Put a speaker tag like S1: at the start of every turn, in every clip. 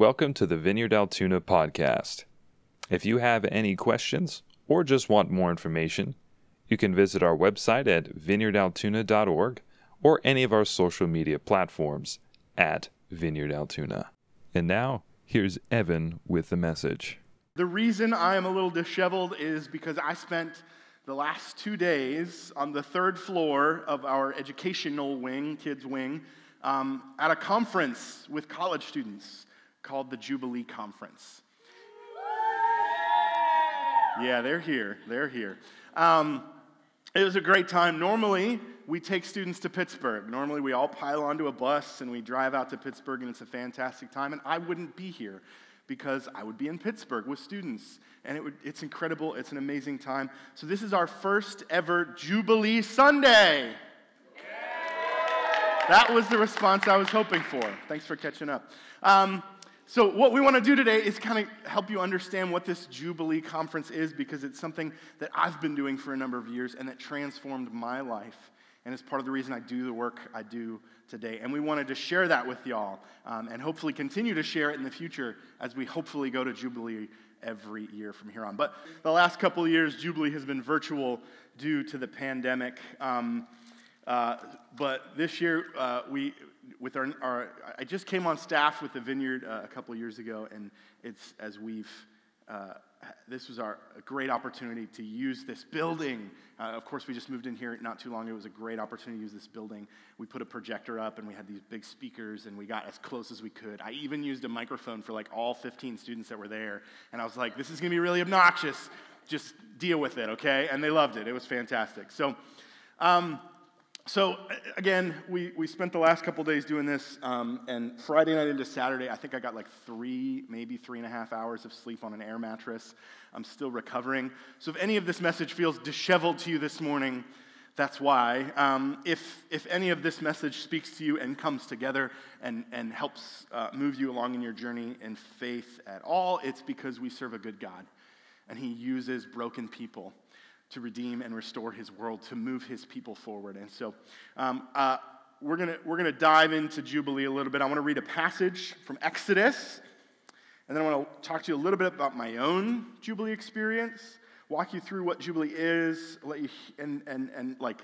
S1: Welcome to the Vineyard Altoona podcast. If you have any questions or just want more information, you can visit our website at vineyardaltoona.org or any of our social media platforms at Vineyard Altoona. And now, here's Evan with the message.
S2: The reason I am a little disheveled is because I spent the last two days on the third floor of our educational wing, kids' wing, um, at a conference with college students called the Jubilee Conference. Yeah, they're here. They're here. Um, it was a great time. Normally, we take students to Pittsburgh. Normally, we all pile onto a bus and we drive out to Pittsburgh, and it's a fantastic time. And I wouldn't be here because I would be in Pittsburgh with students. And it would, it's incredible. It's an amazing time. So, this is our first ever Jubilee Sunday. That was the response I was hoping for. Thanks for catching up. Um, so, what we want to do today is kind of help you understand what this Jubilee Conference is because it's something that I've been doing for a number of years and that transformed my life. And it's part of the reason I do the work I do today. And we wanted to share that with y'all um, and hopefully continue to share it in the future as we hopefully go to Jubilee every year from here on. But the last couple of years, Jubilee has been virtual due to the pandemic. Um, uh, but this year, uh, we, with our, our, I just came on staff with the Vineyard uh, a couple years ago, and it's as we've, uh, this was our a great opportunity to use this building. Uh, of course, we just moved in here not too long. It was a great opportunity to use this building. We put a projector up, and we had these big speakers, and we got as close as we could. I even used a microphone for like all 15 students that were there, and I was like, this is to be really obnoxious. Just deal with it, okay? And they loved it. It was fantastic. So, um, so again, we, we spent the last couple days doing this, um, and Friday night into Saturday, I think I got like three, maybe three and a half hours of sleep on an air mattress. I'm still recovering. So if any of this message feels disheveled to you this morning, that's why. Um, if, if any of this message speaks to you and comes together and, and helps uh, move you along in your journey in faith at all, it's because we serve a good God, and He uses broken people to redeem and restore his world, to move his people forward. And so um, uh, we're going we're gonna dive into Jubilee a little bit. I want to read a passage from Exodus, and then I want to talk to you a little bit about my own Jubilee experience, walk you through what Jubilee is, let you, and, and, and like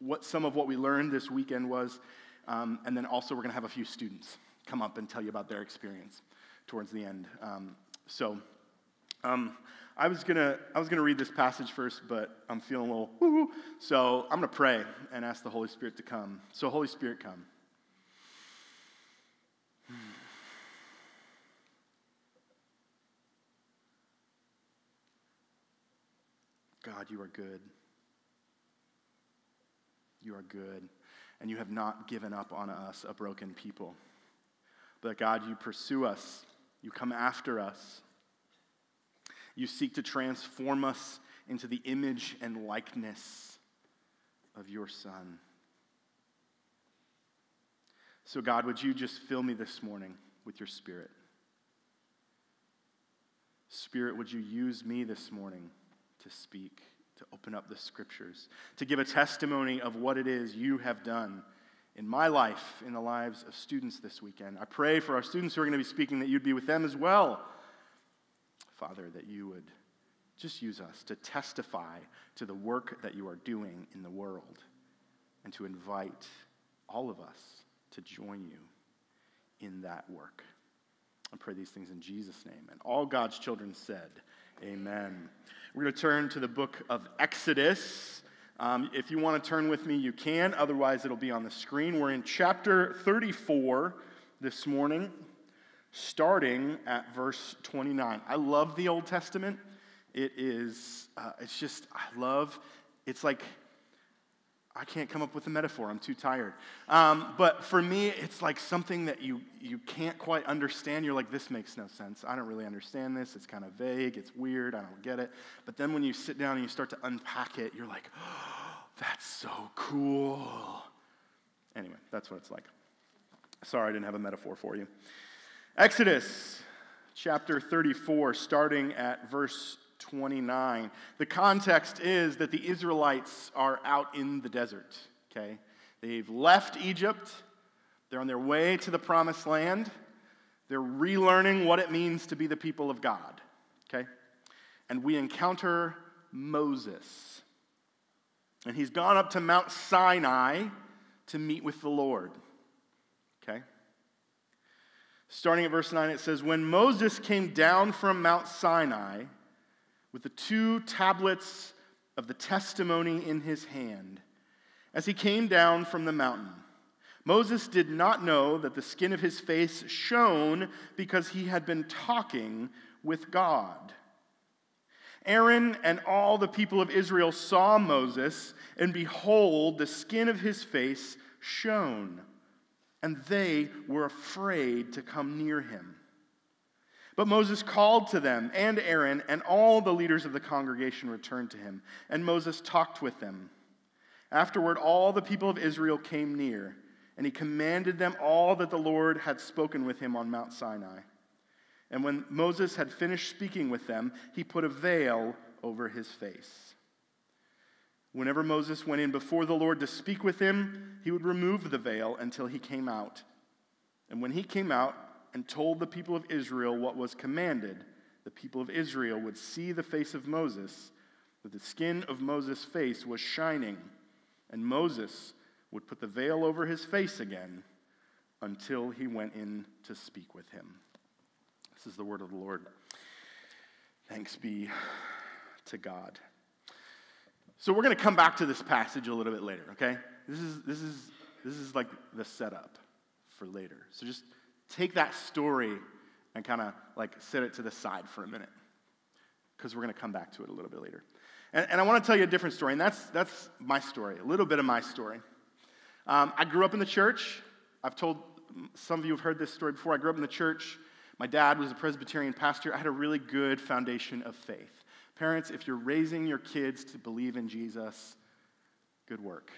S2: what some of what we learned this weekend was. Um, and then also, we're going to have a few students come up and tell you about their experience towards the end. Um, so, um, I was gonna I was gonna read this passage first, but I'm feeling a little woo so I'm gonna pray and ask the Holy Spirit to come. So Holy Spirit, come. God, you are good. You are good. And you have not given up on us, a broken people. But God, you pursue us. You come after us. You seek to transform us into the image and likeness of your Son. So, God, would you just fill me this morning with your Spirit? Spirit, would you use me this morning to speak, to open up the scriptures, to give a testimony of what it is you have done in my life, in the lives of students this weekend? I pray for our students who are going to be speaking that you'd be with them as well Father, that you would just use us to testify to the work that you are doing in the world and to invite all of us to join you in that work. I pray these things in Jesus' name. And all God's children said, Amen. We're going to turn to the book of Exodus. Um, if you want to turn with me, you can. Otherwise, it'll be on the screen. We're in chapter 34 this morning starting at verse 29. I love the Old Testament. It is, uh, it's just, I love, it's like, I can't come up with a metaphor. I'm too tired. Um, but for me, it's like something that you, you can't quite understand. You're like, this makes no sense. I don't really understand this. It's kind of vague. It's weird. I don't get it. But then when you sit down and you start to unpack it, you're like, oh, that's so cool. Anyway, that's what it's like. Sorry, I didn't have a metaphor for you. Exodus chapter 34, starting at verse 29. The context is that the Israelites are out in the desert, okay? They've left Egypt, they're on their way to the promised land. They're relearning what it means to be the people of God, okay? And we encounter Moses. And he's gone up to Mount Sinai to meet with the Lord, okay? Starting at verse 9, it says, When Moses came down from Mount Sinai with the two tablets of the testimony in his hand, as he came down from the mountain, Moses did not know that the skin of his face shone because he had been talking with God. Aaron and all the people of Israel saw Moses, and behold, the skin of his face shone and they were afraid to come near him. But Moses called to them, and Aaron, and all the leaders of the congregation returned to him, and Moses talked with them. Afterward, all the people of Israel came near, and he commanded them all that the Lord had spoken with him on Mount Sinai. And when Moses had finished speaking with them, he put a veil over his face. Whenever Moses went in before the Lord to speak with him, he would remove the veil until he came out. And when he came out and told the people of Israel what was commanded, the people of Israel would see the face of Moses, that the skin of Moses' face was shining, and Moses would put the veil over his face again until he went in to speak with him. This is the word of the Lord. Thanks be to God. So we're going to come back to this passage a little bit later, okay? This is, this is, this is like the setup for later. So just take that story and kind of like set it to the side for a minute because we're going to come back to it a little bit later. And, and I want to tell you a different story, and that's, that's my story, a little bit of my story. Um, I grew up in the church. I've told some of you have heard this story before. I grew up in the church. My dad was a Presbyterian pastor. I had a really good foundation of faith. Parents, if you're raising your kids to believe in Jesus, good work,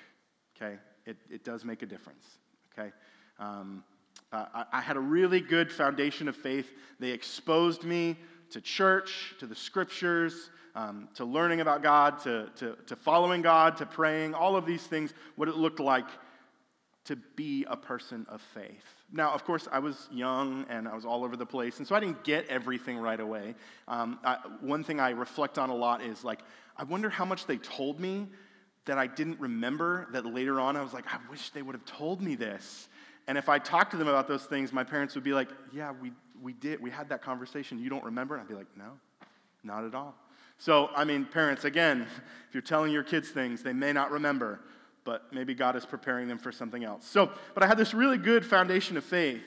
S2: okay? It, it does make a difference, okay? Um, I, I had a really good foundation of faith. They exposed me to church, to the scriptures, um, to learning about God, to, to, to following God, to praying, all of these things, what it looked like to be a person of faith. Now, of course, I was young and I was all over the place, and so I didn't get everything right away. Um, I, one thing I reflect on a lot is like, I wonder how much they told me that I didn't remember, that later on I was like, I wish they would have told me this. And if I talked to them about those things, my parents would be like, Yeah, we, we did. We had that conversation. You don't remember? And I'd be like, No, not at all. So, I mean, parents, again, if you're telling your kids things they may not remember, but maybe God is preparing them for something else. So, but I had this really good foundation of faith.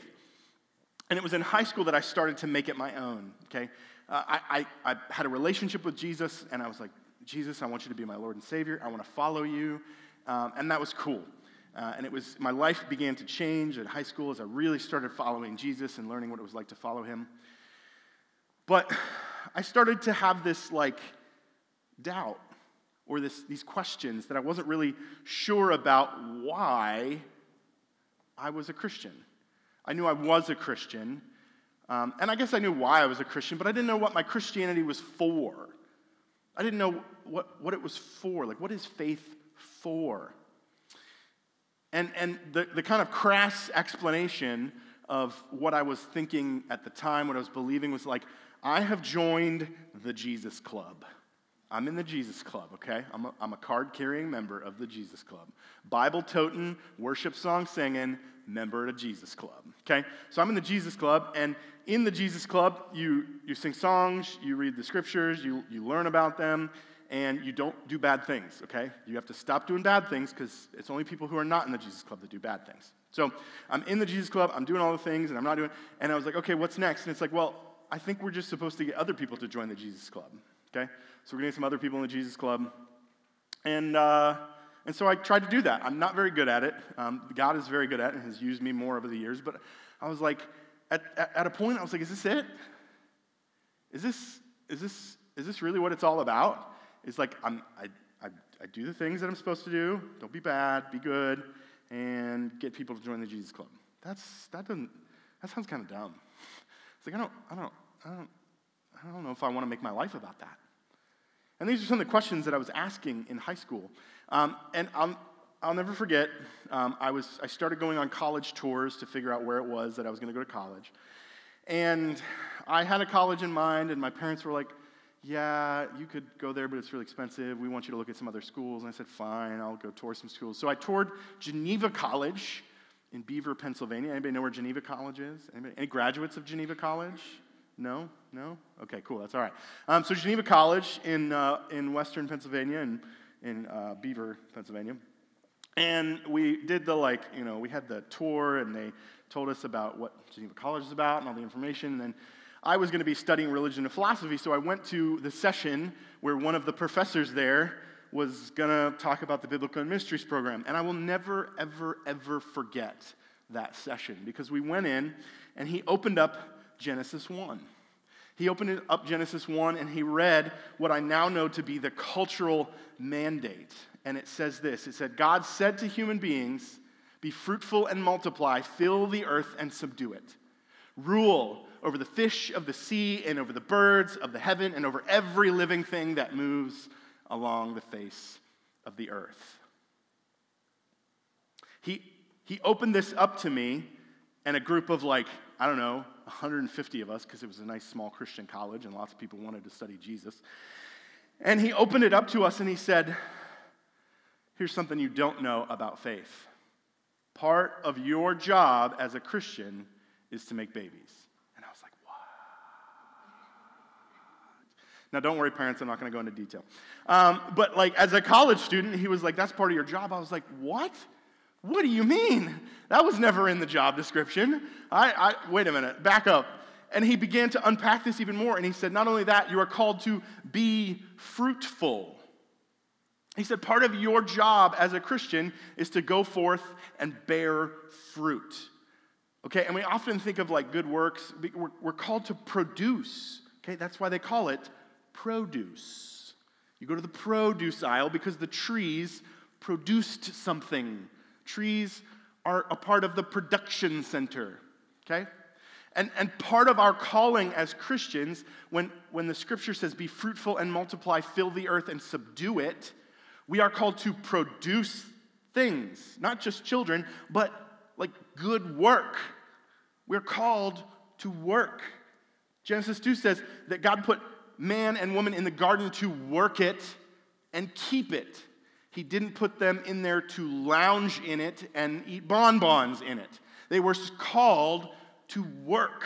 S2: And it was in high school that I started to make it my own, okay? Uh, I, I, I had a relationship with Jesus, and I was like, Jesus, I want you to be my Lord and Savior. I want to follow you. Um, and that was cool. Uh, and it was, my life began to change at high school as I really started following Jesus and learning what it was like to follow him. But I started to have this like doubt or this, these questions that I wasn't really sure about why I was a Christian. I knew I was a Christian, um, and I guess I knew why I was a Christian, but I didn't know what my Christianity was for. I didn't know what, what it was for. Like, what is faith for? And, and the, the kind of crass explanation of what I was thinking at the time, what I was believing, was like, I have joined the Jesus Club. I'm in the Jesus Club, okay? I'm a, I'm a card carrying member of the Jesus Club. Bible toting, worship song singing, member of the Jesus Club, okay? So I'm in the Jesus Club, and in the Jesus Club, you, you sing songs, you read the scriptures, you, you learn about them, and you don't do bad things, okay? You have to stop doing bad things because it's only people who are not in the Jesus Club that do bad things. So I'm in the Jesus Club, I'm doing all the things, and I'm not doing, and I was like, okay, what's next? And it's like, well, I think we're just supposed to get other people to join the Jesus Club, okay? So we're getting some other people in the Jesus Club. And, uh, and so I tried to do that. I'm not very good at it. Um, God is very good at it and has used me more over the years. But I was like, at, at, at a point, I was like, is this it? Is this, is this, is this really what it's all about? It's like, I'm, I, I, I do the things that I'm supposed to do. Don't be bad, be good, and get people to join the Jesus Club. That's, that doesn't, that sounds kind of dumb. It's like, I don't, I don't, I don't, I don't know if I want to make my life about that. And these are some of the questions that I was asking in high school. Um, and I'll, I'll never forget, um, I, was, I started going on college tours to figure out where it was that I was going to go to college. And I had a college in mind, and my parents were like, yeah, you could go there, but it's really expensive. We want you to look at some other schools. And I said, fine, I'll go tour some schools. So I toured Geneva College in Beaver, Pennsylvania. Anybody know where Geneva College is? Anybody, any graduates of Geneva College? No? No? Okay, cool, that's all right. Um, so Geneva College in, uh, in western Pennsylvania and in uh, Beaver, Pennsylvania. And we did the, like, you know, we had the tour and they told us about what Geneva College is about and all the information. And then I was going to be studying religion and philosophy, so I went to the session where one of the professors there was going to talk about the Biblical and Mysteries program. And I will never, ever, ever forget that session because we went in and he opened up Genesis 1. He opened up Genesis 1 and he read what I now know to be the cultural mandate. And it says this It said, God said to human beings, Be fruitful and multiply, fill the earth and subdue it. Rule over the fish of the sea and over the birds of the heaven and over every living thing that moves along the face of the earth. He, he opened this up to me and a group of like, I don't know, 150 of us, because it was a nice small Christian college and lots of people wanted to study Jesus. And he opened it up to us and he said, Here's something you don't know about faith. Part of your job as a Christian is to make babies. And I was like, What? Now, don't worry, parents, I'm not going to go into detail. Um, but, like, as a college student, he was like, That's part of your job. I was like, What? What do you mean? That was never in the job description. I, I, wait a minute, back up. And he began to unpack this even more. And he said, Not only that, you are called to be fruitful. He said, Part of your job as a Christian is to go forth and bear fruit. Okay, and we often think of like good works, we're, we're called to produce. Okay, that's why they call it produce. You go to the produce aisle because the trees produced something. Trees are a part of the production center, okay? And, and part of our calling as Christians, when, when the scripture says, be fruitful and multiply, fill the earth and subdue it, we are called to produce things, not just children, but like good work. We're called to work. Genesis 2 says that God put man and woman in the garden to work it and keep it. He didn't put them in there to lounge in it and eat bonbons in it. They were called to work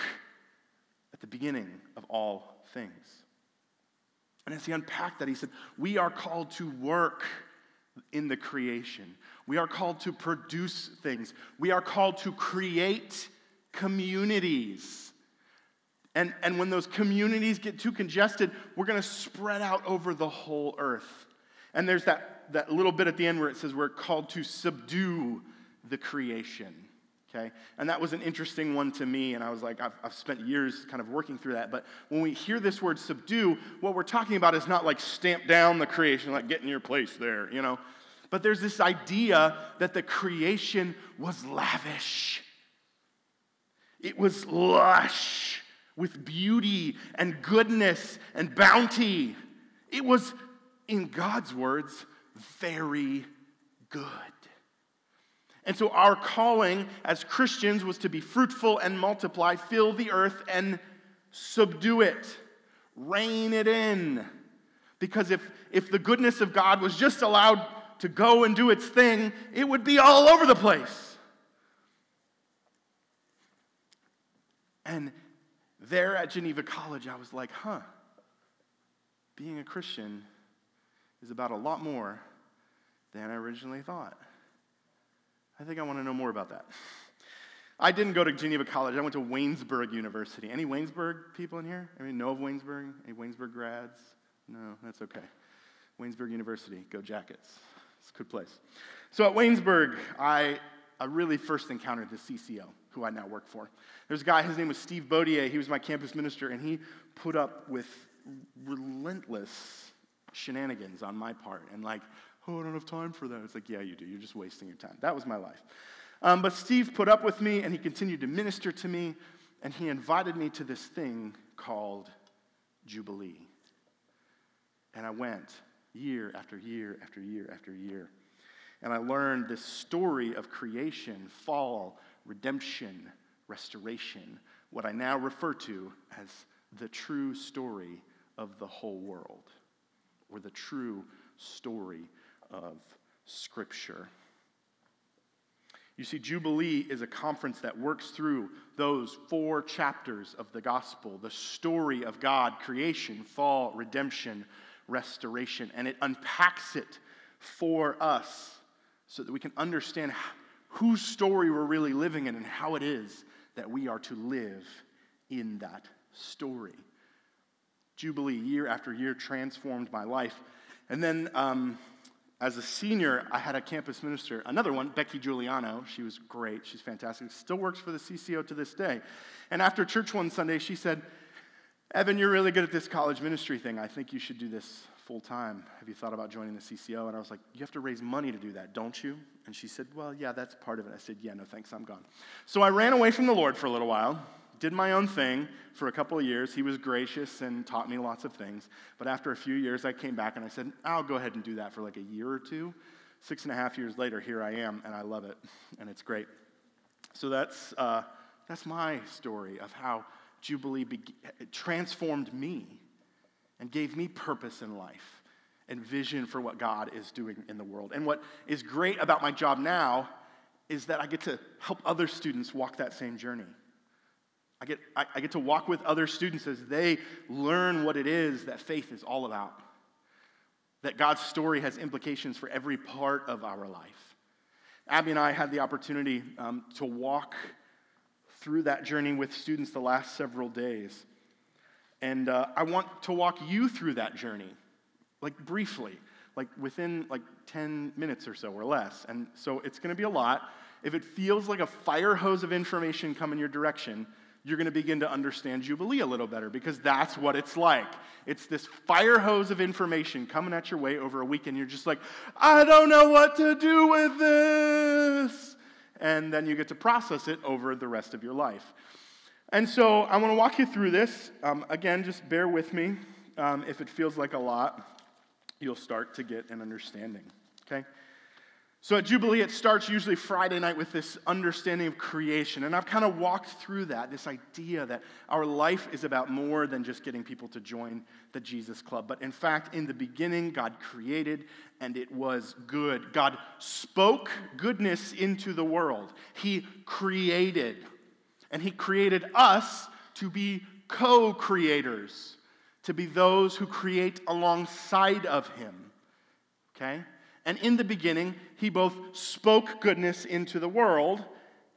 S2: at the beginning of all things. And as he unpacked that, he said, We are called to work in the creation. We are called to produce things. We are called to create communities. And, and when those communities get too congested, we're going to spread out over the whole earth. And there's that, little bit at the end where it says we're called to subdue the creation. Okay? And that was an interesting one to me. And I was like, I've, I've spent years kind of working through that. But when we hear this word subdue, what we're talking about is not like stamp down the creation, like get in your place there, you know? But there's this idea that the creation was lavish, it was lush with beauty and goodness and bounty. It was, in God's words, very good. And so, our calling as Christians was to be fruitful and multiply, fill the earth and subdue it, rein it in. Because if, if the goodness of God was just allowed to go and do its thing, it would be all over the place. And there at Geneva College, I was like, huh, being a Christian is about a lot more than I originally thought. I think I want to know more about that. I didn't go to Geneva College. I went to Waynesburg University. Any Waynesburg people in here? I mean, know of Waynesburg? Any Waynesburg grads? No, that's okay. Waynesburg University, go Jackets. It's a good place. So at Waynesburg, I, I really first encountered the CCO who I now work for. There's a guy, his name was Steve Baudier. He was my campus minister, and he put up with relentless shenanigans on my part. And like, oh, I don't have time for that. It's like, yeah, you do. You're just wasting your time. That was my life. Um, but Steve put up with me, and he continued to minister to me, and he invited me to this thing called Jubilee. And I went year after year after year after year. And I learned this story of creation, fall, redemption, restoration, what I now refer to as the true story of the whole world, or the true story of Scripture. You see, Jubilee is a conference that works through those four chapters of the gospel the story of God, creation, fall, redemption, restoration, and it unpacks it for us so that we can understand whose story we're really living in and how it is that we are to live in that story. Jubilee, year after year, transformed my life. And then um, as a senior, I had a campus minister, another one, Becky Giuliano. She was great. She's fantastic. Still works for the CCO to this day. And after church one Sunday, she said, Evan, you're really good at this college ministry thing. I think you should do this full time. Have you thought about joining the CCO? And I was like, You have to raise money to do that, don't you? And she said, Well, yeah, that's part of it. I said, Yeah, no thanks, I'm gone. So I ran away from the Lord for a little while, did my own thing for a couple of years. He was gracious and taught me lots of things. But after a few years, I came back and I said, I'll go ahead and do that for like a year or two. Six and a half years later, here I am, and I love it, and it's great. So that's, uh, that's my story of how Jubilee be- transformed me and gave me purpose in life and vision for what God is doing in the world. And what is great about my job now is that I get to help other students walk that same journey. I get, I, I, get to walk with other students as they learn what it is that faith is all about. That God's story has implications for every part of our life. Abby and I had the opportunity um, to walk through that journey with students the last several days. And uh, I want to walk you through that journey, like briefly, like within like 10 minutes or so or less. And so it's going to be a lot. If it feels like a fire hose of information coming your direction, you're going to begin to understand Jubilee a little better because that's what it's like. It's this fire hose of information coming at your way over a weekend. You're just like, I don't know what to do with this. And then you get to process it over the rest of your life. And so I want to walk you through this. Um, again, just bear with me. Um, if it feels like a lot, you'll start to get an understanding. Okay? So at Jubilee, it starts usually Friday night with this understanding of creation. And I've kind of walked through that, this idea that our life is about more than just getting people to join the Jesus Club. But in fact, in the beginning, God created and it was good. God spoke goodness into the world, He created. And He created us to be co creators, to be those who create alongside of Him. Okay? And in the beginning, He both spoke goodness into the world,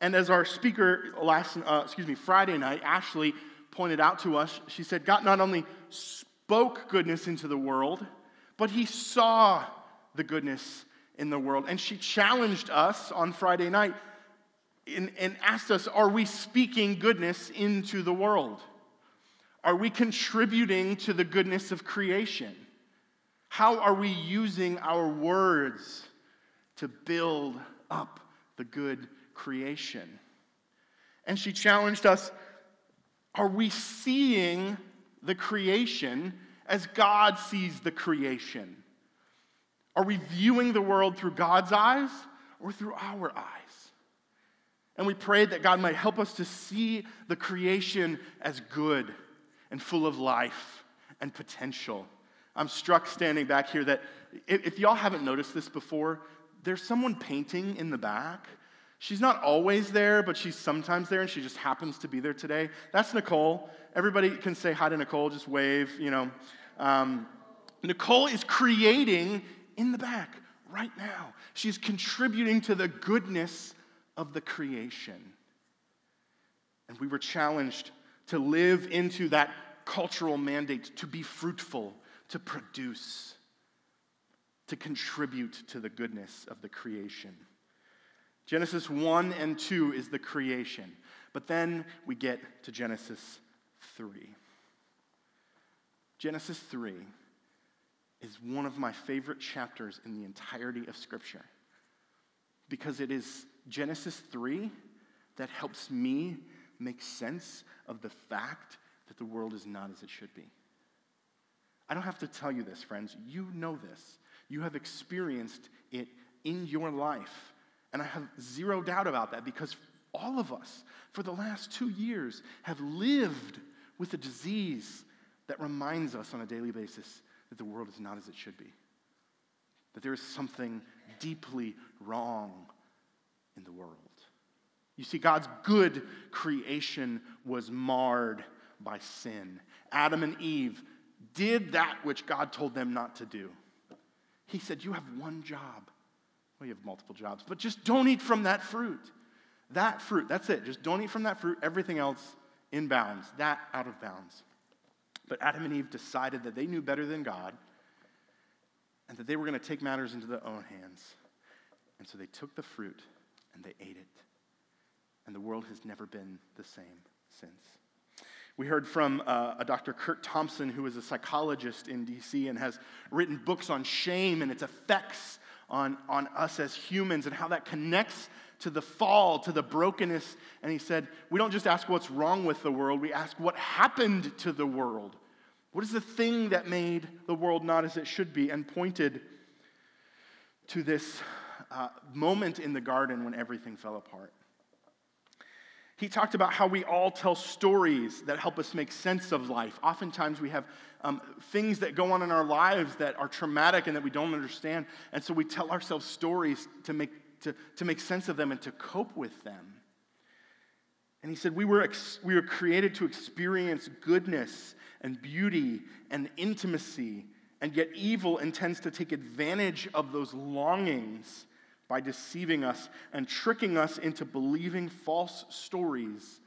S2: and as our speaker last, uh, excuse me, Friday night, Ashley pointed out to us, she said, God not only spoke goodness into the world, but He saw the goodness in the world. And she challenged us on Friday night and, and asked us Are we speaking goodness into the world? Are we contributing to the goodness of creation? How are we using our words to build up the good creation? And she challenged us Are we seeing the creation as God sees the creation? Are we viewing the world through God's eyes or through our eyes? And we prayed that God might help us to see the creation as good and full of life and potential. I'm struck standing back here that if, y'all haven't noticed this before, there's someone painting in the back. She's not always there, but she's sometimes there, and she just happens to be there today. That's Nicole. Everybody can say hi to Nicole, just wave, you know. Um, Nicole is creating in the back right now. She's contributing to the goodness of the creation. And we were challenged to live into that cultural mandate to be fruitful, to produce, to contribute to the goodness of the creation. Genesis 1 and 2 is the creation. But then we get to Genesis 3. Genesis 3 is one of my favorite chapters in the entirety of Scripture because it is Genesis 3 that helps me make sense of the fact that the world is not as it should be. I don't have to tell you this, friends. You know this. You have experienced it in your life. And I have zero doubt about that because all of us, for the last two years, have lived with a disease that reminds us on a daily basis that the world is not as it should be, that there is something deeply wrong in the world. You see, God's good creation was marred by sin. Adam and Eve did that which God told them not to do. He said, You have one job. Well, you have multiple jobs, but just don't eat from that fruit. That fruit, that's it. Just don't eat from that fruit. Everything else in bounds, that out of bounds. But Adam and Eve decided that they knew better than God and that they were going to take matters into their own hands. And so they took the fruit and they ate it. And the world has never been the same since. We heard from uh, a Dr. Curt Thompson, who is a psychologist in DC and has written books on shame and its effects on, on us as humans and how that connects to the fall, to the brokenness. And he said, We don't just ask what's wrong with the world, we ask what happened to the world. What is the thing that made the world not as it should be? And pointed to this uh, moment in the garden when everything fell apart. He talked about how we all tell stories that help us make sense of life. Oftentimes, we have um, things that go on in our lives that are traumatic and that we don't understand. And so we tell ourselves stories to make, to, to make sense of them and to cope with them. And he said, we were, ex- we were created to experience goodness and beauty and intimacy, and yet evil intends to take advantage of those longings by deceiving us and tricking us into believing false stories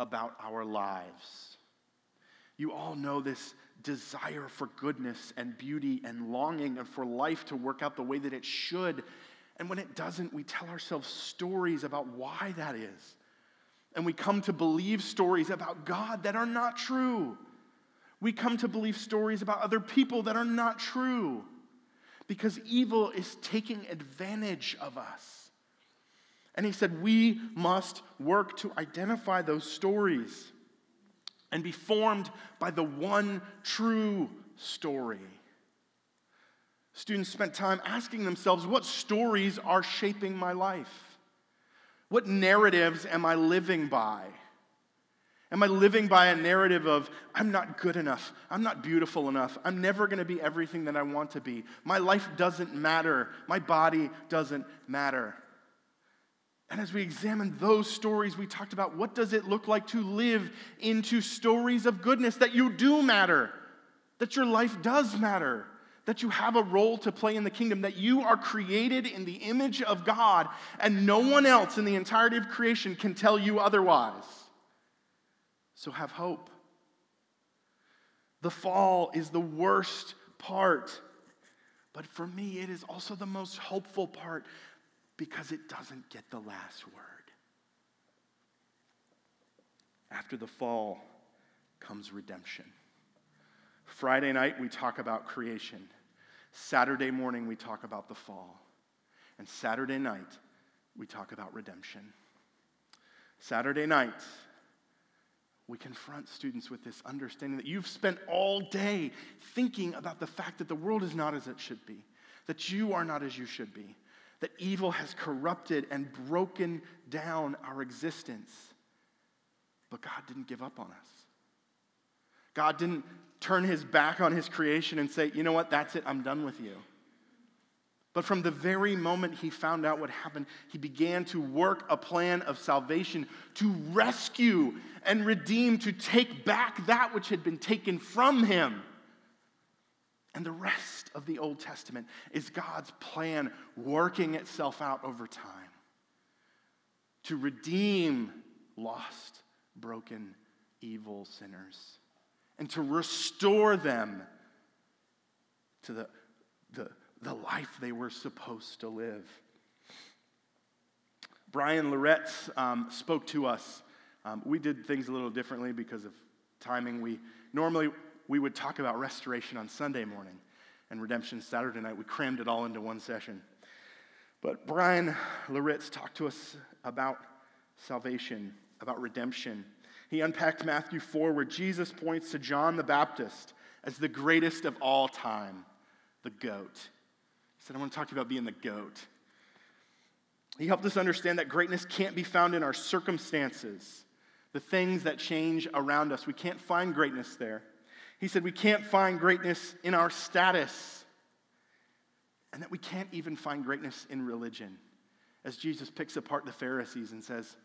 S2: about our lives. You all know this desire for goodness and beauty and longing and for life to work out the way that it should. And when it doesn't, we tell ourselves stories about why that is. And we come to believe stories about God that are not true. We come to believe stories about other people that are not true because evil is taking advantage of us. And he said, We must work to identify those stories and be formed by the one true story. Students spent time asking themselves, What stories are shaping my life? What narratives am I living by? Am I living by a narrative of, I'm not good enough, I'm not beautiful enough, I'm never going to be everything that I want to be, my life doesn't matter, my body doesn't matter? And as we examine those stories, we talked about what does it look like to live into stories of goodness that you do matter, that your life does matter, that you have a role to play in the kingdom, that you are created in the image of God, and no one else in the entirety of creation can tell you otherwise. So have hope. The fall is the worst part, but for me, it is also the most hopeful part because it doesn't get the last word. After the fall comes redemption. Friday night, we talk about creation. Saturday morning, we talk about the fall. And Saturday night, we talk about redemption. Saturday night, we confront students with this understanding that you've spent all day thinking about the fact that the world is not as it should be, that you are not as you should be, that evil has corrupted and broken down our existence. But God didn't give up on us. God didn't turn his back on his creation and say, you know what, that's it, I'm done with you. But from the very moment he found out what happened, he began to work a plan of salvation to rescue and redeem, to take back that which had been taken from him. And the rest of the Old Testament is God's plan working itself out over time to redeem lost, broken, evil sinners and to restore them to the, the the life they were supposed to live. Bryan Loritts um, spoke to us. Um, we did things a little differently because of timing. We normally we would talk about restoration on Sunday morning and redemption Saturday night. We crammed it all into one session. But Bryan Loritts talked to us about salvation, about redemption. He unpacked Matthew 4, where Jesus points to John the Baptist as the greatest of all time, the goat said, I want to talk to you about being the goat. He helped us understand that greatness can't be found in our circumstances, the things that change around us. We can't find greatness there. He said we can't find greatness in our status, and that we can't even find greatness in religion. As Jesus picks apart the Pharisees and says,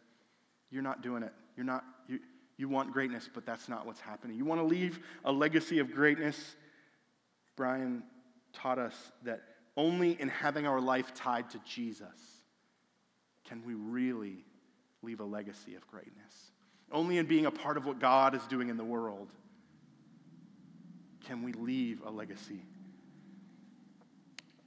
S2: You're not doing it. You're not, you, you want greatness, but that's not what's happening. You want to leave a legacy of greatness? Bryan taught us that only in having our life tied to Jesus can we really leave a legacy of greatness. Only in being a part of what God is doing in the world can we leave a legacy.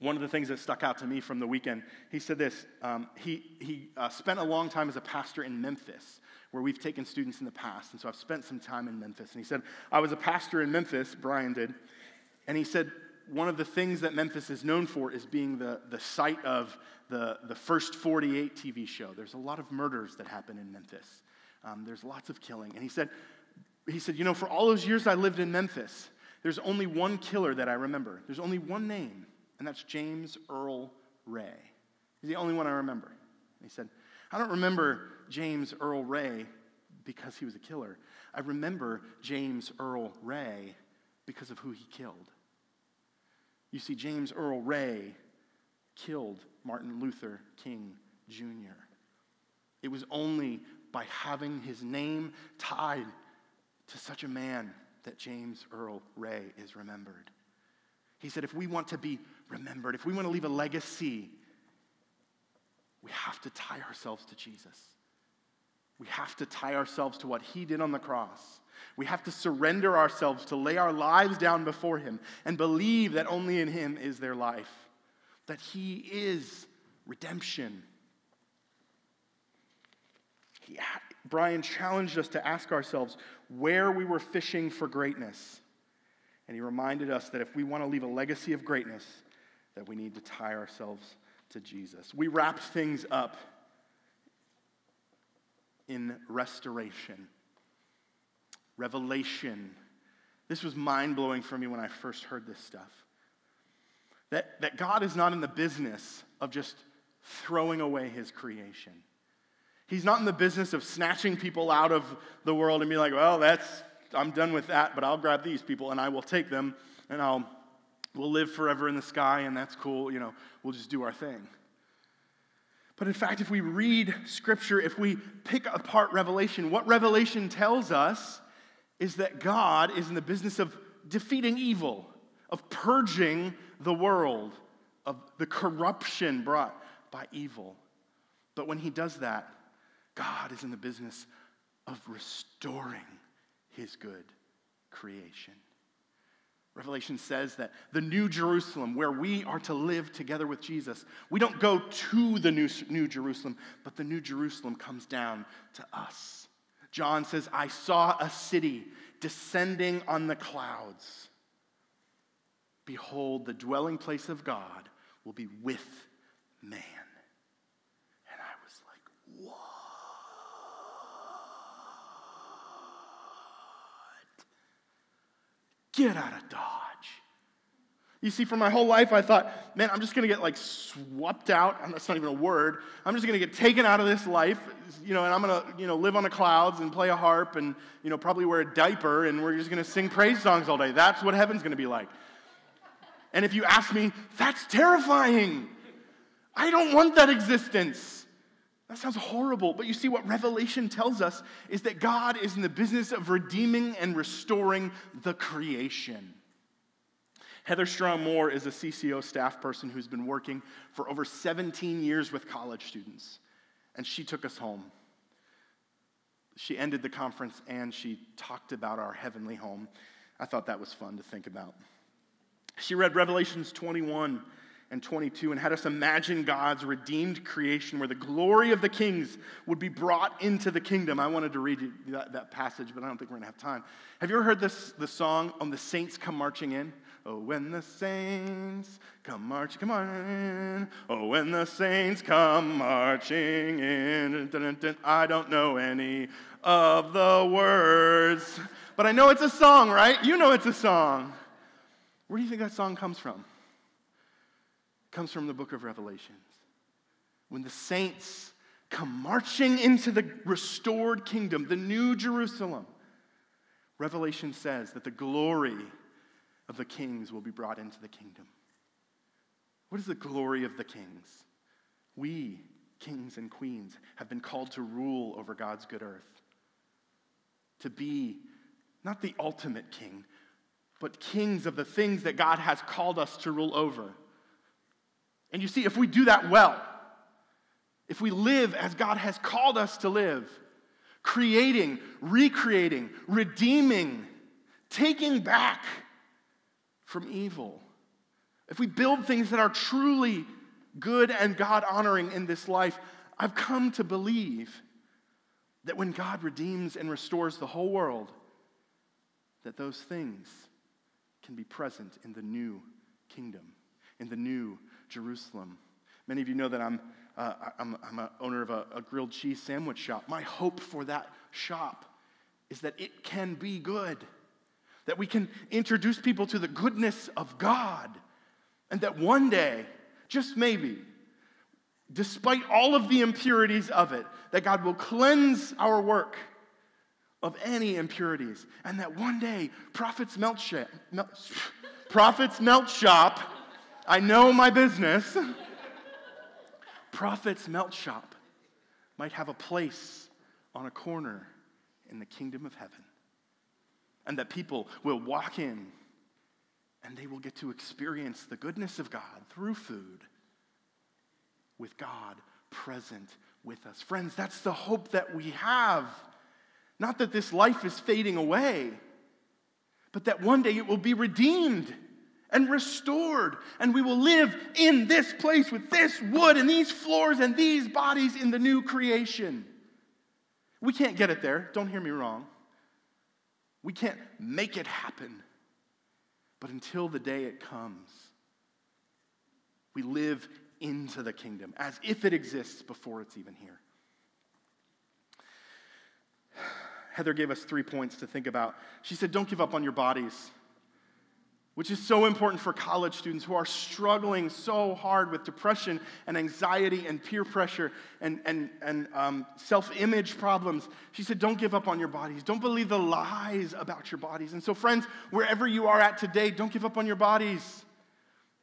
S2: One of the things that stuck out to me from the weekend, he said this. Um, he he uh, spent a long time as a pastor in Memphis, where we've taken students in the past. And so I've spent some time in Memphis. And he said, I was a pastor in Memphis, Bryan did. And he said, one of the things that Memphis is known for is being the, the site of the, the first 48 TV show. There's a lot of murders that happen in Memphis. Um, there's lots of killing. And he said, he said, you know, for all those years I lived in Memphis, there's only one killer that I remember. There's only one name, and that's James Earl Ray. He's the only one I remember. And he said, I don't remember James Earl Ray because he was a killer. I remember James Earl Ray because of who he killed. You see, James Earl Ray killed Martin Luther King Jr. It was only by having his name tied to such a man that James Earl Ray is remembered. He said, if we want to be remembered, if we want to leave a legacy, we have to tie ourselves to Jesus. We have to tie ourselves to what he did on the cross. We have to surrender ourselves to lay our lives down before Him and believe that only in Him is there life, that He is redemption. He, Bryan challenged us to ask ourselves where we were fishing for greatness. And he reminded us that if we want to leave a legacy of greatness, that we need to tie ourselves to Jesus. We wrapped things up in restoration revelation. This was mind blowing for me when I first heard this stuff. That, that God is not in the business of just throwing away his creation. He's not in the business of snatching people out of the world and be like, well, that's, I'm done with that, but I'll grab these people and I will take them and I'll, we'll live forever in the sky and that's cool, you know, we'll just do our thing. But in fact, if we read scripture, if we pick apart Revelation, what Revelation tells us is that God is in the business of defeating evil, of purging the world of the corruption brought by evil. But when he does that, God is in the business of restoring his good creation. Revelation says that the New Jerusalem, where we are to live together with Jesus, we don't go to the New, New Jerusalem, but the New Jerusalem comes down to us. John says, I saw a city descending on the clouds. Behold, the dwelling place of God will be with man. And I was like, what? Get out of Dodge. You see, for my whole life, I thought, man, I'm just going to get like swept out. That's not even a word. I'm just going to get taken out of this life, you know, and I'm going to, you know, live on the clouds and play a harp and, you know, probably wear a diaper and we're just going to sing praise songs all day. That's what heaven's going to be like. And if you ask me, that's terrifying. I don't want that existence. That sounds horrible, but you see, what Revelation tells us is that God is in the business of redeeming and restoring the creation. Heather Strong Moore is a CCO staff person who's been working for over 17 years with college students, and she took us home. She ended the conference and she talked about our heavenly home. I thought that was fun to think about. She read Revelations 21 and 22 and had us imagine God's redeemed creation where the glory of the kings would be brought into the kingdom. I wanted to read that, that passage, but I don't think we're going to have time. Have you ever heard this the song on the saints come marching in? Oh, when the saints come marching, come on. Oh, when the saints come marching in. Dun, dun, dun. I don't know any of the words, but I know it's a song, right? You know it's a song. Where do you think that song comes from? Comes from the book of Revelations. when the saints come marching into the restored kingdom, the new Jerusalem, Revelation says that the glory of the kings will be brought into the kingdom. What is the glory of the kings? We, kings and queens, have been called to rule over God's good earth, to be not the ultimate king, but kings of the things that God has called us to rule over. And you see, if we do that well, if we live as God has called us to live, creating, recreating, redeeming, taking back from evil, if we build things that are truly good and God honoring in this life, I've come to believe that when God redeems and restores the whole world, that those things can be present in the new kingdom, in the new Jerusalem. Many of you know that I'm, uh, I'm, I'm an owner of a, a grilled cheese sandwich shop. My hope for that shop is that it can be good, that we can introduce people to the goodness of God, and that one day, just maybe, despite all of the impurities of it, that God will cleanse our work of any impurities, and that one day, Prophet's Melt Shop, Prophet's Melt Shop, I know my business, Prophet's Melt Shop might have a place on a corner in the kingdom of heaven, and that people will walk in and they will get to experience the goodness of God through food with God present with us. Friends, that's the hope that we have. Not that this life is fading away, but that one day it will be redeemed and restored, and we will live in this place with this wood and these floors and these bodies in the new creation. We can't get it there, don't hear me wrong. We can't make it happen. But until the day it comes, we live into the kingdom as if it exists before it's even here. Heather gave us three points to think about. She said, Don't give up on your bodies, which is so important for college students who are struggling so hard with depression and anxiety and peer pressure and, and, and um, self image problems. She said, Don't give up on your bodies. Don't believe the lies about your bodies. And so, friends, wherever you are at today, don't give up on your bodies.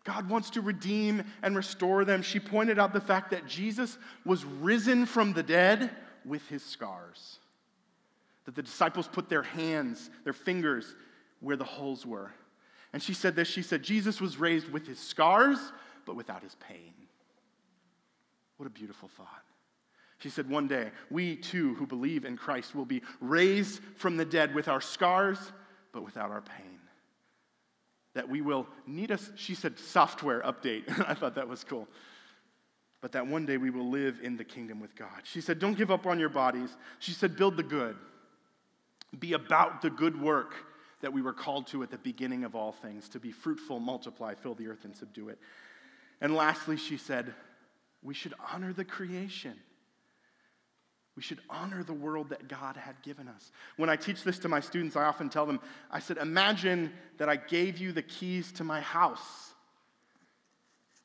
S2: God wants to redeem and restore them. She pointed out the fact that Jesus was risen from the dead with his scars that the disciples put their hands, their fingers, where the holes were. And she said this she said, Jesus was raised with his scars, but without his pain. What a beautiful thought. She said, One day, we too who believe in Christ will be raised from the dead with our scars, but without our pain. That we will need us, she said, software update. I thought that was cool. But that one day we will live in the kingdom with God. She said, Don't give up on your bodies. She said, Build the good be about the good work that we were called to at the beginning of all things to be fruitful, multiply, fill the earth, and subdue it. And lastly, she said, we should honor the creation. We should honor the world that God had given us. When I teach this to my students, I often tell them, I said, Imagine that I gave you the keys to my house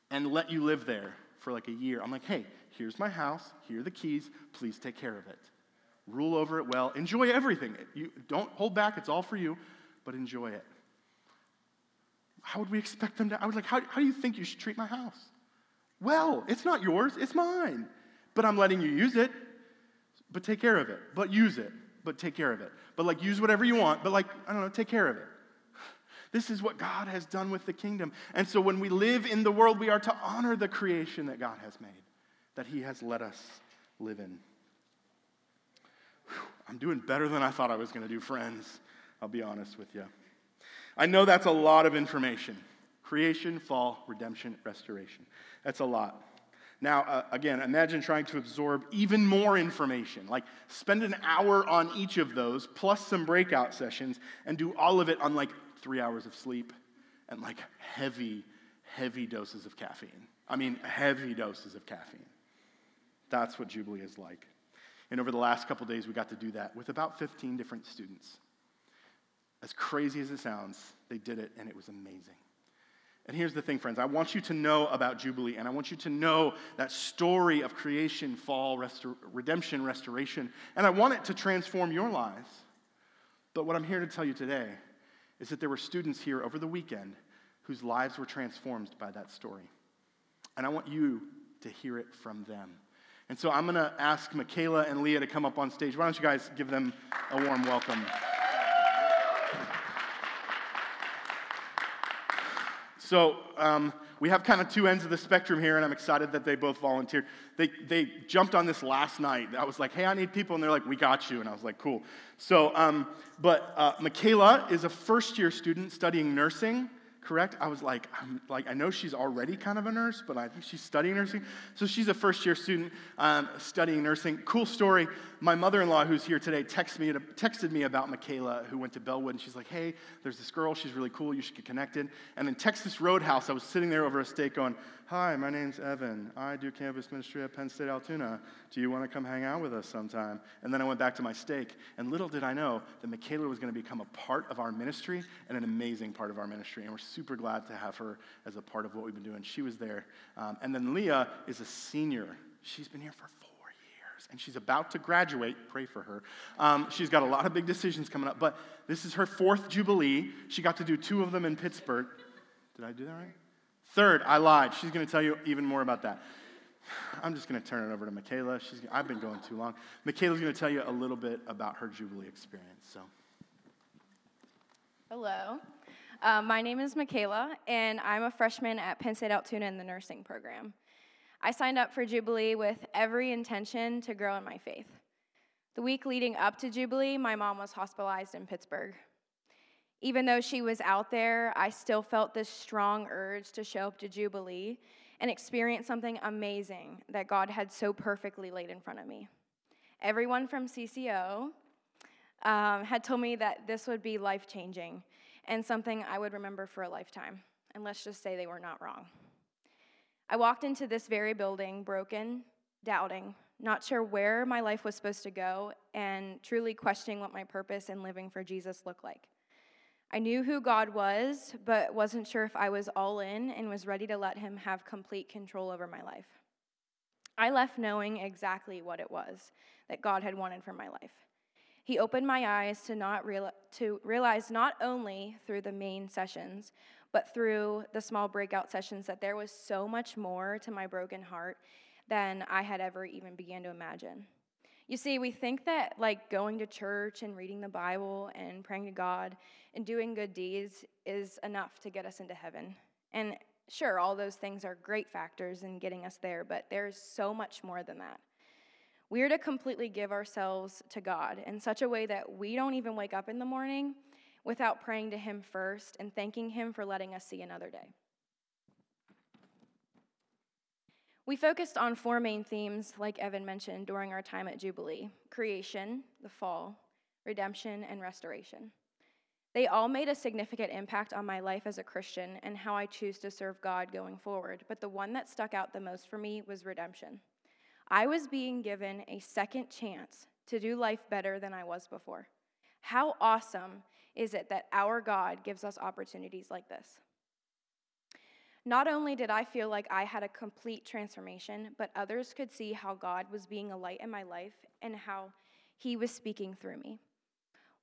S2: and let you live there for like a year. I'm like, hey, here's my house, here are the keys, please take care of it rule over it well, enjoy everything. You don't hold back, it's all for you, but enjoy it. How would we expect them to? I was like, how, how do you think you should treat my house? Well, it's not yours, it's mine. But I'm letting you use it, but take care of it. But use it, but take care of it. But like, use whatever you want, but like, I don't know, take care of it. This is what God has done with the kingdom. And so when we live in the world, we are to honor the creation that God has made, that He has let us live in. I'm doing better than I thought I was going to do, friends. I'll be honest with you. I know that's a lot of information creation, fall, redemption, restoration. That's a lot. Now, uh, again, imagine trying to absorb even more information. Like, spend an hour on each of those, plus some breakout sessions, and do all of it on like three hours of sleep and like heavy, heavy doses of caffeine. I mean, heavy doses of caffeine. That's what Jubilee is like. And over the last couple days, we got to do that with about 15 different students. As crazy as it sounds, they did it, and it was amazing. And here's the thing, friends. I want you to know about Jubilee, and I want you to know that story of creation, fall, redemption, restoration. And I want it to transform your lives. But what I'm here to tell you today is that there were students here over the weekend whose lives were transformed by that story. And I want you to hear it from them. And so I'm going to ask Michaela and Leah to come up on stage. Why don't you guys give them a warm welcome? So um, we have kind of two ends of the spectrum here, and I'm excited that they both volunteered. They, they jumped on this last night. I was like, hey, I need people. And they're like, we got you. And I was like, cool. So, um, but uh, Michaela is a first year student studying nursing correct? I was like, I'm like, I know she's already kind of a nurse, but I think she's studying nursing. So she's a first year student um, studying nursing. Cool story. My mother in law, who's here today, texted me, texted me about Michaela, who went to Bellwood, and she's like, hey, there's this girl. She's really cool. You should get connected. And then Texas Roadhouse, I was sitting there over a steak going, hi, my name's Evan. I do campus ministry at Penn State Altoona. Do you want to come hang out with us sometime? And then I went back to my steak. And little did I know that Michaela was going to become a part of our ministry and an amazing part of our ministry. And we're super glad to have her as a part of what we've been doing. She was there. Um, and then Leah is a senior. She's been here for four years, and she's about to graduate. Pray for her. Um, she's got a lot of big decisions coming up, but this is her fourth Jubilee. She got to do two of them in Pittsburgh. Did I do that right? Third, I lied. She's going to tell you even more about that. I'm just going to turn it over to Michaela. She's, I've been going too long. Michaela's going to tell you a little bit about her Jubilee experience. So.
S3: Hello. Uh, my name is Michaela, and I'm a freshman at Penn State Altoona in the nursing program. I signed up for Jubilee with every intention to grow in my faith. The week leading up to Jubilee, my mom was hospitalized in Pittsburgh. Even though she was out there, I still felt this strong urge to show up to Jubilee and experience something amazing that God had so perfectly laid in front of me. Everyone from CCO um, had told me that this would be life changing and something I would remember for a lifetime. And let's just say they were not wrong. I walked into this very building broken, doubting, not sure where my life was supposed to go, and truly questioning what my purpose in living for Jesus looked like. I knew who God was, but wasn't sure if I was all in and was ready to let Him have complete control over my life. I left knowing exactly what it was that God had wanted for my life. He opened my eyes to, not real, to realize not only through the main sessions, but through the small breakout sessions that there was so much more to my broken heart than I had ever even began to imagine. You see, we think that like going to church and reading the Bible and praying to God and doing good deeds is enough to get us into heaven. And sure, all those things are great factors in getting us there, but there's so much more than that. We are to completely give ourselves to God in such a way that we don't even wake up in the morning without praying to Him first and thanking Him for letting us see another day. We focused on four main themes, like Evan mentioned, during our time at Jubilee creation, the fall, redemption, and restoration. They all made a significant impact on my life as a Christian and how I choose to serve God going forward, but the one that stuck out the most for me was redemption. I was being given a second chance to do life better than I was before. How awesome is it that our God gives us opportunities like this? Not only did I feel like I had a complete transformation, but others could see how God was being a light in my life and how He was speaking through me.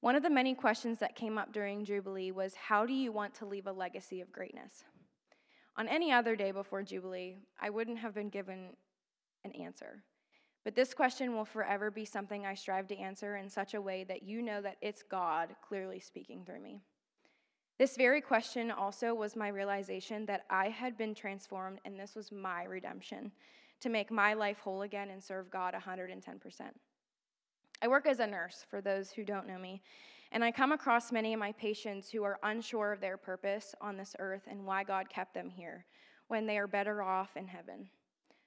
S3: One of the many questions that came up during Jubilee was How do you want to leave a legacy of greatness? On any other day before Jubilee, I wouldn't have been given an answer. But this question will forever be something I strive to answer in such a way that you know that it's God clearly speaking through me. This very question also was my realization that I had been transformed and this was my redemption to make my life whole again and serve God 110%. I work as a nurse, for those who don't know me, and I come across many of my patients who are unsure of their purpose on this earth and why God kept them here when they are better off in heaven.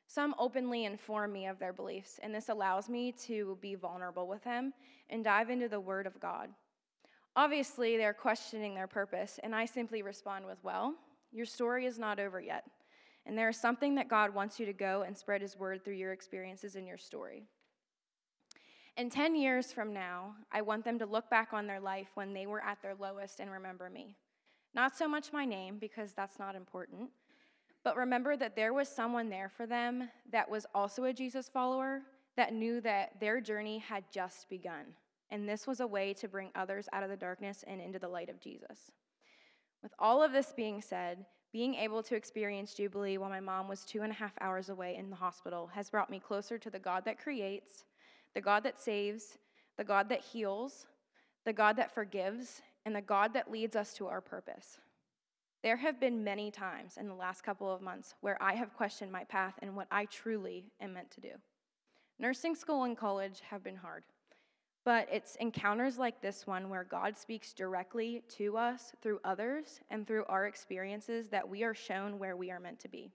S3: Some openly inform me of their beliefs, and this allows me to be vulnerable with them and dive into the Word of God. Obviously, they're questioning their purpose, and I simply respond with, Well, your story is not over yet, and there is something that God wants you to go and spread His Word through your experiences in your story. In 10 years from now, I want them to look back on their life when they were at their lowest and remember me. Not so much my name, because that's not important, but remember that there was someone there for them that was also a Jesus follower that knew that their journey had just begun. And this was a way to bring others out of the darkness and into the light of Jesus. With all of this being said, being able to experience Jubilee while my mom was two and a half hours away in the hospital has brought me closer to the God that creates, the God that saves, the God that heals, the God that forgives, and the God that leads us to our purpose. There have been many times in the last couple of months where I have questioned my path and what I truly am meant to do. Nursing school and college have been hard. But it's encounters like this one where God speaks directly to us through others and through our experiences that we are shown where we are meant to be,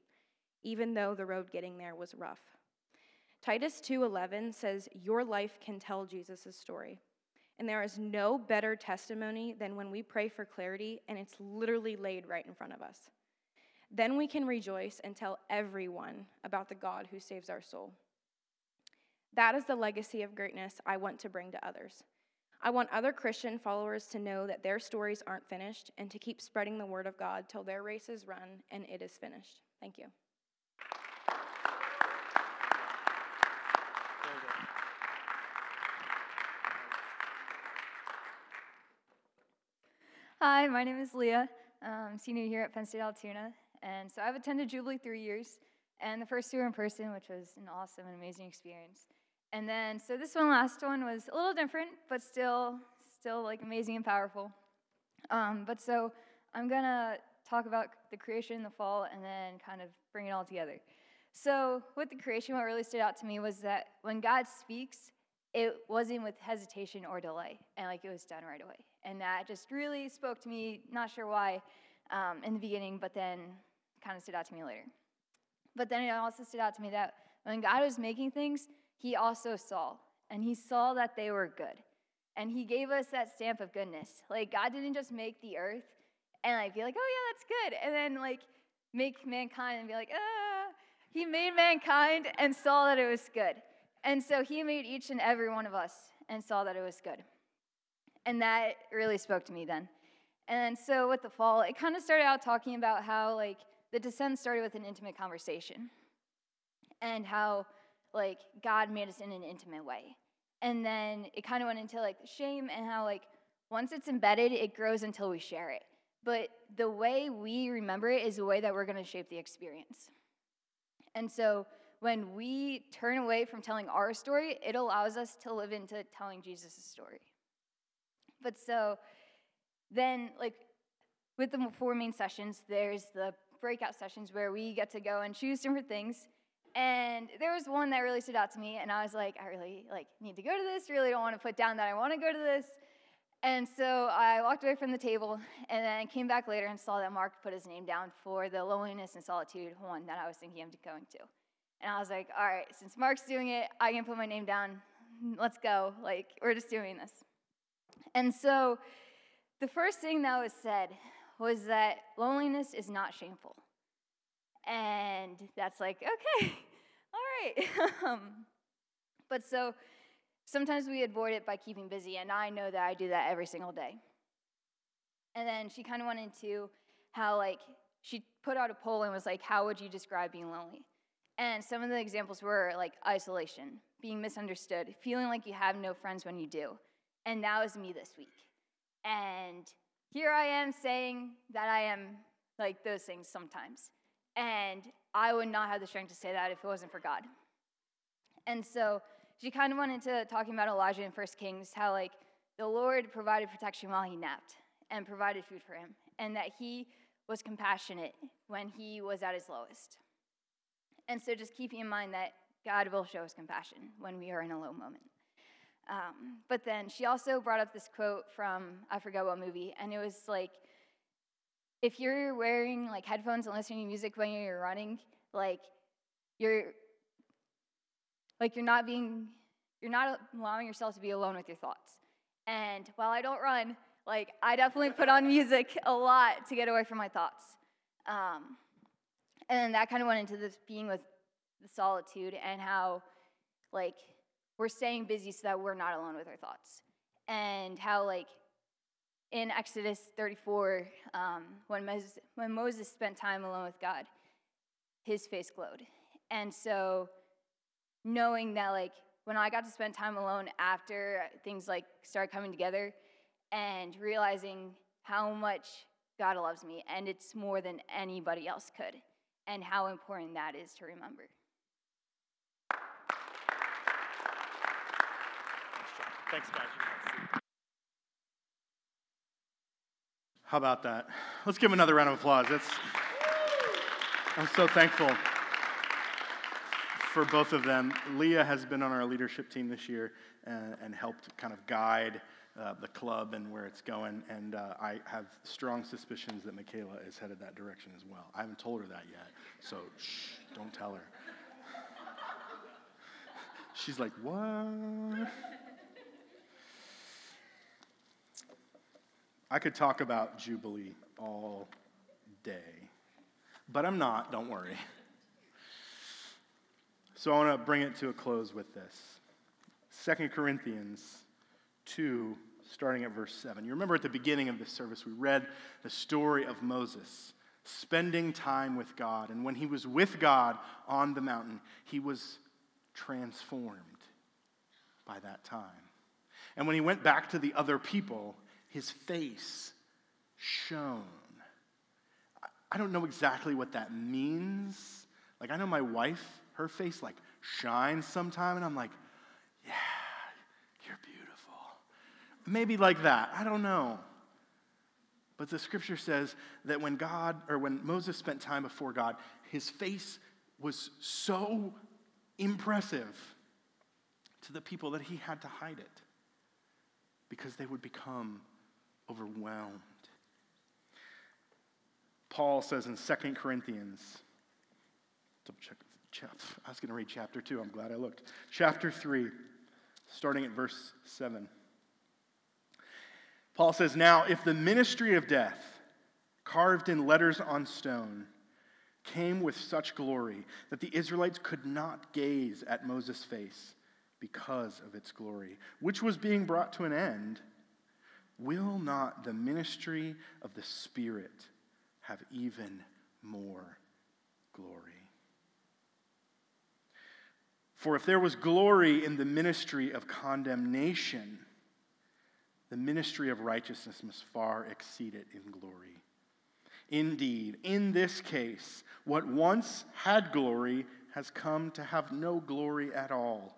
S3: even though the road getting there was rough. Titus 2:11 says, "Your life can tell Jesus' story." And there is no better testimony than when we pray for clarity and it's literally laid right in front of us. Then we can rejoice and tell everyone about the God who saves our soul. That is the legacy of greatness I want to bring to others. I want other Christian followers to know that their stories aren't finished and to keep spreading the word of God till their race is run and it is finished. Thank you.
S4: Hi, my name is Leah. I'm senior here at Penn State Altoona. And so I've attended Jubilee three years, and the first two were in person, which was an awesome and amazing experience. And then, so this one, last one, was a little different, but still, still like amazing and powerful. Um, but so I'm gonna talk about the creation in the fall and then kind of bring it all together. So with the creation, what really stood out to me was that when God speaks, it wasn't with hesitation or delay, and like it was done right away. And that just really spoke to me. Not sure why um, in the beginning, but then kind of stood out to me later. But then it also stood out to me that when God was making things, he also saw, and he saw that they were good. And he gave us that stamp of goodness. Like, God didn't just make the earth and like be like, oh, yeah, that's good. And then like make mankind and be like, ah. He made mankind and saw that it was good. And so he made each and every one of us and saw that it was good. And that really spoke to me then. And so with the fall, it kind of started out talking about how like the descent started with an intimate conversation and how like God made us in an intimate way. And then it kind of went into like shame and how like once it's embedded, it grows until we share it. But the way we remember it is the way that we're going to shape the experience. And so when we turn away from telling our story, it allows us to live into telling Jesus' story. But so then, like with the four main sessions, there's the breakout sessions where we get to go and choose different things. And there was one that really stood out to me, and I was like, I really like need to go to this. Really don't want to put down that I want to go to this. And so I walked away from the table, and then came back later and saw that Mark put his name down for the loneliness and solitude one that I was thinking of going to. And I was like, all right, since Mark's doing it, I can put my name down. Let's go. Like we're just doing this. And so the first thing that was said was that loneliness is not shameful. And that's like, okay, all right. um, but so sometimes we avoid it by keeping busy, and I know that I do that every single day. And then she kind of went into how, like, she put out a poll and was like, How would you describe being lonely? And some of the examples were like isolation, being misunderstood, feeling like you have no friends when you do. And that was me this week. And here I am saying that I am like those things sometimes. And I would not have the strength to say that if it wasn't for God. And so she kind of went into talking about Elijah in First Kings, how like the Lord provided protection while he napped and provided food for him, and that he was compassionate when he was at his lowest. And so just keeping in mind that God will show us compassion when we are in a low moment. Um, but then she also brought up this quote from I forget what movie, and it was like, if you're wearing like headphones and listening to music when you're running, like you're like you're not being you're not allowing yourself to be alone with your thoughts. And while I don't run, like I definitely put on music a lot to get away from my thoughts. Um, and that kind of went into this being with the solitude and how like we're staying busy so that we're not alone with our thoughts. And how like in Exodus 34, um, when, Moses, when Moses spent time alone with God, his face glowed. And so, knowing that, like, when I got to spend time alone after things like started coming together, and realizing how much God loves me, and it's more than anybody else could, and how important that is to remember.
S2: Thanks, guys. How about that? Let's give him another round of applause. That's, I'm so thankful for both of them. Leah has been on our leadership team this year and, and helped kind of guide uh, the club and where it's going. And uh, I have strong suspicions that Michaela is headed that direction as well. I haven't told her that yet, so shh, don't tell her. She's like, what? I could talk about Jubilee all day, but I'm not, don't worry. So I want to bring it to a close with this. 2 Corinthians 2, starting at verse 7. You remember at the beginning of this service, we read the story of Moses spending time with God. And when he was with God on the mountain, he was transformed by that time. And when he went back to the other people, his face shone. I don't know exactly what that means. Like, I know my wife, her face like shines sometime, and I'm like, yeah, you're beautiful. Maybe like that. I don't know. But the scripture says that when God, or when Moses spent time before God, his face was so impressive to the people that he had to hide it because they would become overwhelmed. Paul says in 2 Corinthians, I was going to read chapter 2, I'm glad I looked. Chapter 3, starting at verse 7. Paul says, Now, if the ministry of death, carved in letters on stone, came with such glory that the Israelites could not gaze at Moses' face because of its glory, which was being brought to an end, will not the ministry of the Spirit have even more glory? For if there was glory in the ministry of condemnation, the ministry of righteousness must far exceed it in glory. Indeed, in this case, what once had glory has come to have no glory at all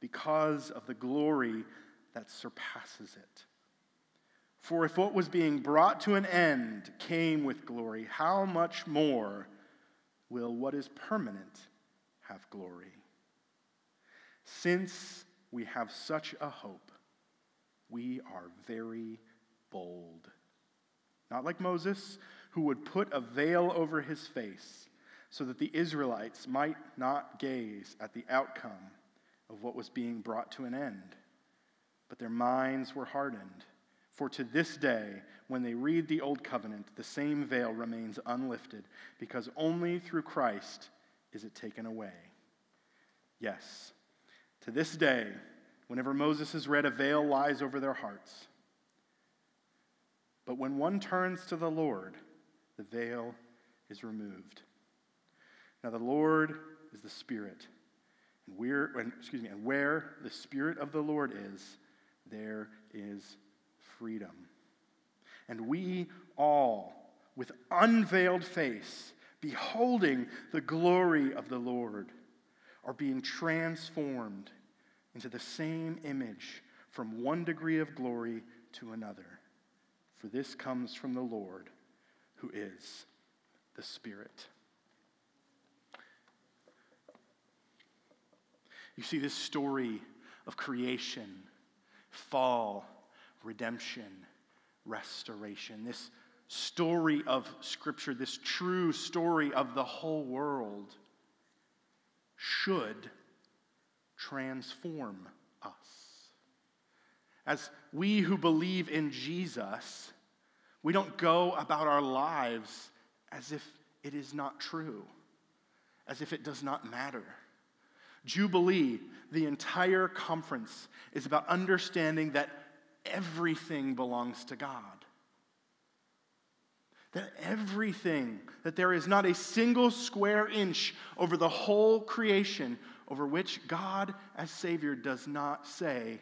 S2: because of the glory that surpasses it. For if what was being brought to an end came with glory, how much more will what is permanent have glory? Since we have such a hope, we are very bold. Not like Moses, who would put a veil over his face so that the Israelites might not gaze at the outcome of what was being brought to an end. But their minds were hardened. For to this day, when they read the Old Covenant, the same veil remains unlifted, because only through Christ is it taken away. Yes, to this day, whenever Moses is read, a veil lies over their hearts. But when one turns to the Lord, the veil is removed. Now, the Lord is the Spirit. And where, excuse me, and where the Spirit of the Lord is, there is freedom. And we all, with unveiled face, beholding the glory of the Lord, are being transformed into the same image from one degree of glory to another. For this comes from the Lord, who is the Spirit. You see this story of creation, fall, redemption, restoration. This story of Scripture, this true story of the whole world, should transform us. As we who believe in Jesus, we don't go about our lives as if it is not true, as if it does not matter. Jubilee, the entire conference, is about understanding that everything belongs to God. That everything, that there is not a single square inch over the whole creation over which God as Savior does not say,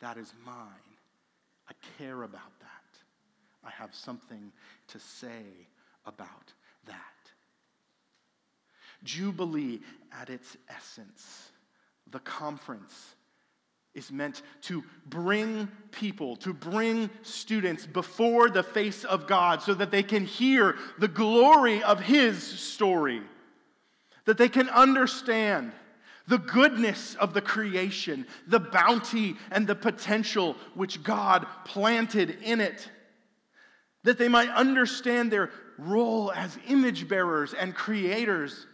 S2: That is mine. I care about that. I have something to say about that. Jubilee, at its essence, the conference, is meant to bring people, to bring students before the face of God so that they can hear the glory of His story, that they can understand the goodness of the creation, the bounty and the potential which God planted in it, that they might understand their role as image bearers and creators,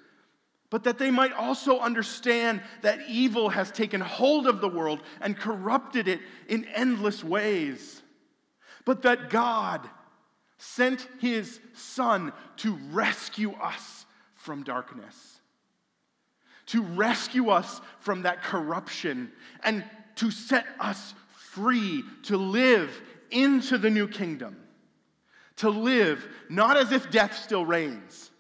S2: but that they might also understand that evil has taken hold of the world and corrupted it in endless ways, but that God sent his Son to rescue us from darkness to rescue us from that corruption and to set us free to live into the new kingdom. To live not as if death still reigns,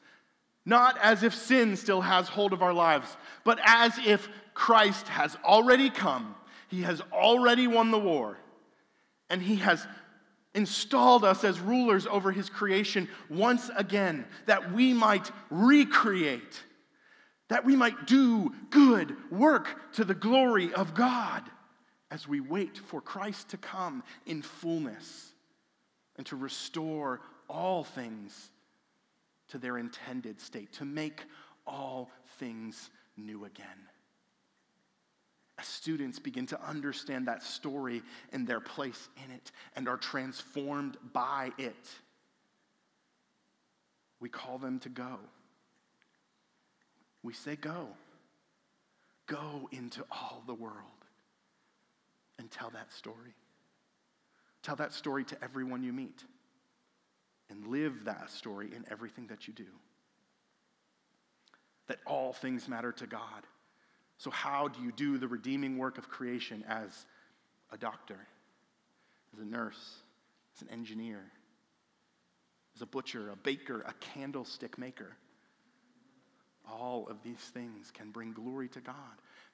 S2: not as if sin still has hold of our lives, but as if Christ has already come, He has already won the war, and He has installed us as rulers over His creation once again, that we might recreate that we might do good work to the glory of God as we wait for Christ to come in fullness and to restore all things to their intended state, to make all things new again. As students begin to understand that story and their place in it and are transformed by it, we call them to go we say, Go. Go into all the world and tell that story. Tell that story to everyone you meet and live that story in everything that you do. That all things matter to God. So, how do you do the redeeming work of creation as a doctor, as a nurse, as an engineer, as a butcher, a baker, a candlestick maker? all of these things can bring glory to God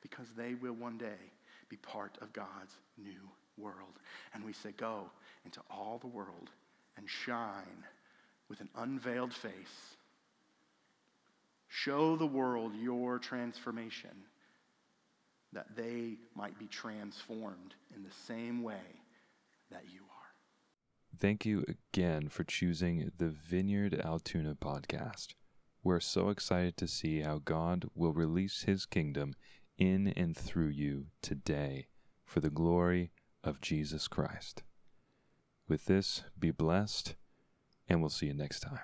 S2: because they will one day be part of God's new world. And we say, Go into all the world and shine with an unveiled face. Show the world your transformation that they might be transformed in the same way that you are.
S1: Thank you again for choosing the Vineyard Altoona podcast. We're so excited to see how God will release his kingdom in and through you today for the glory of Jesus Christ. With this, be blessed, and we'll see you next time.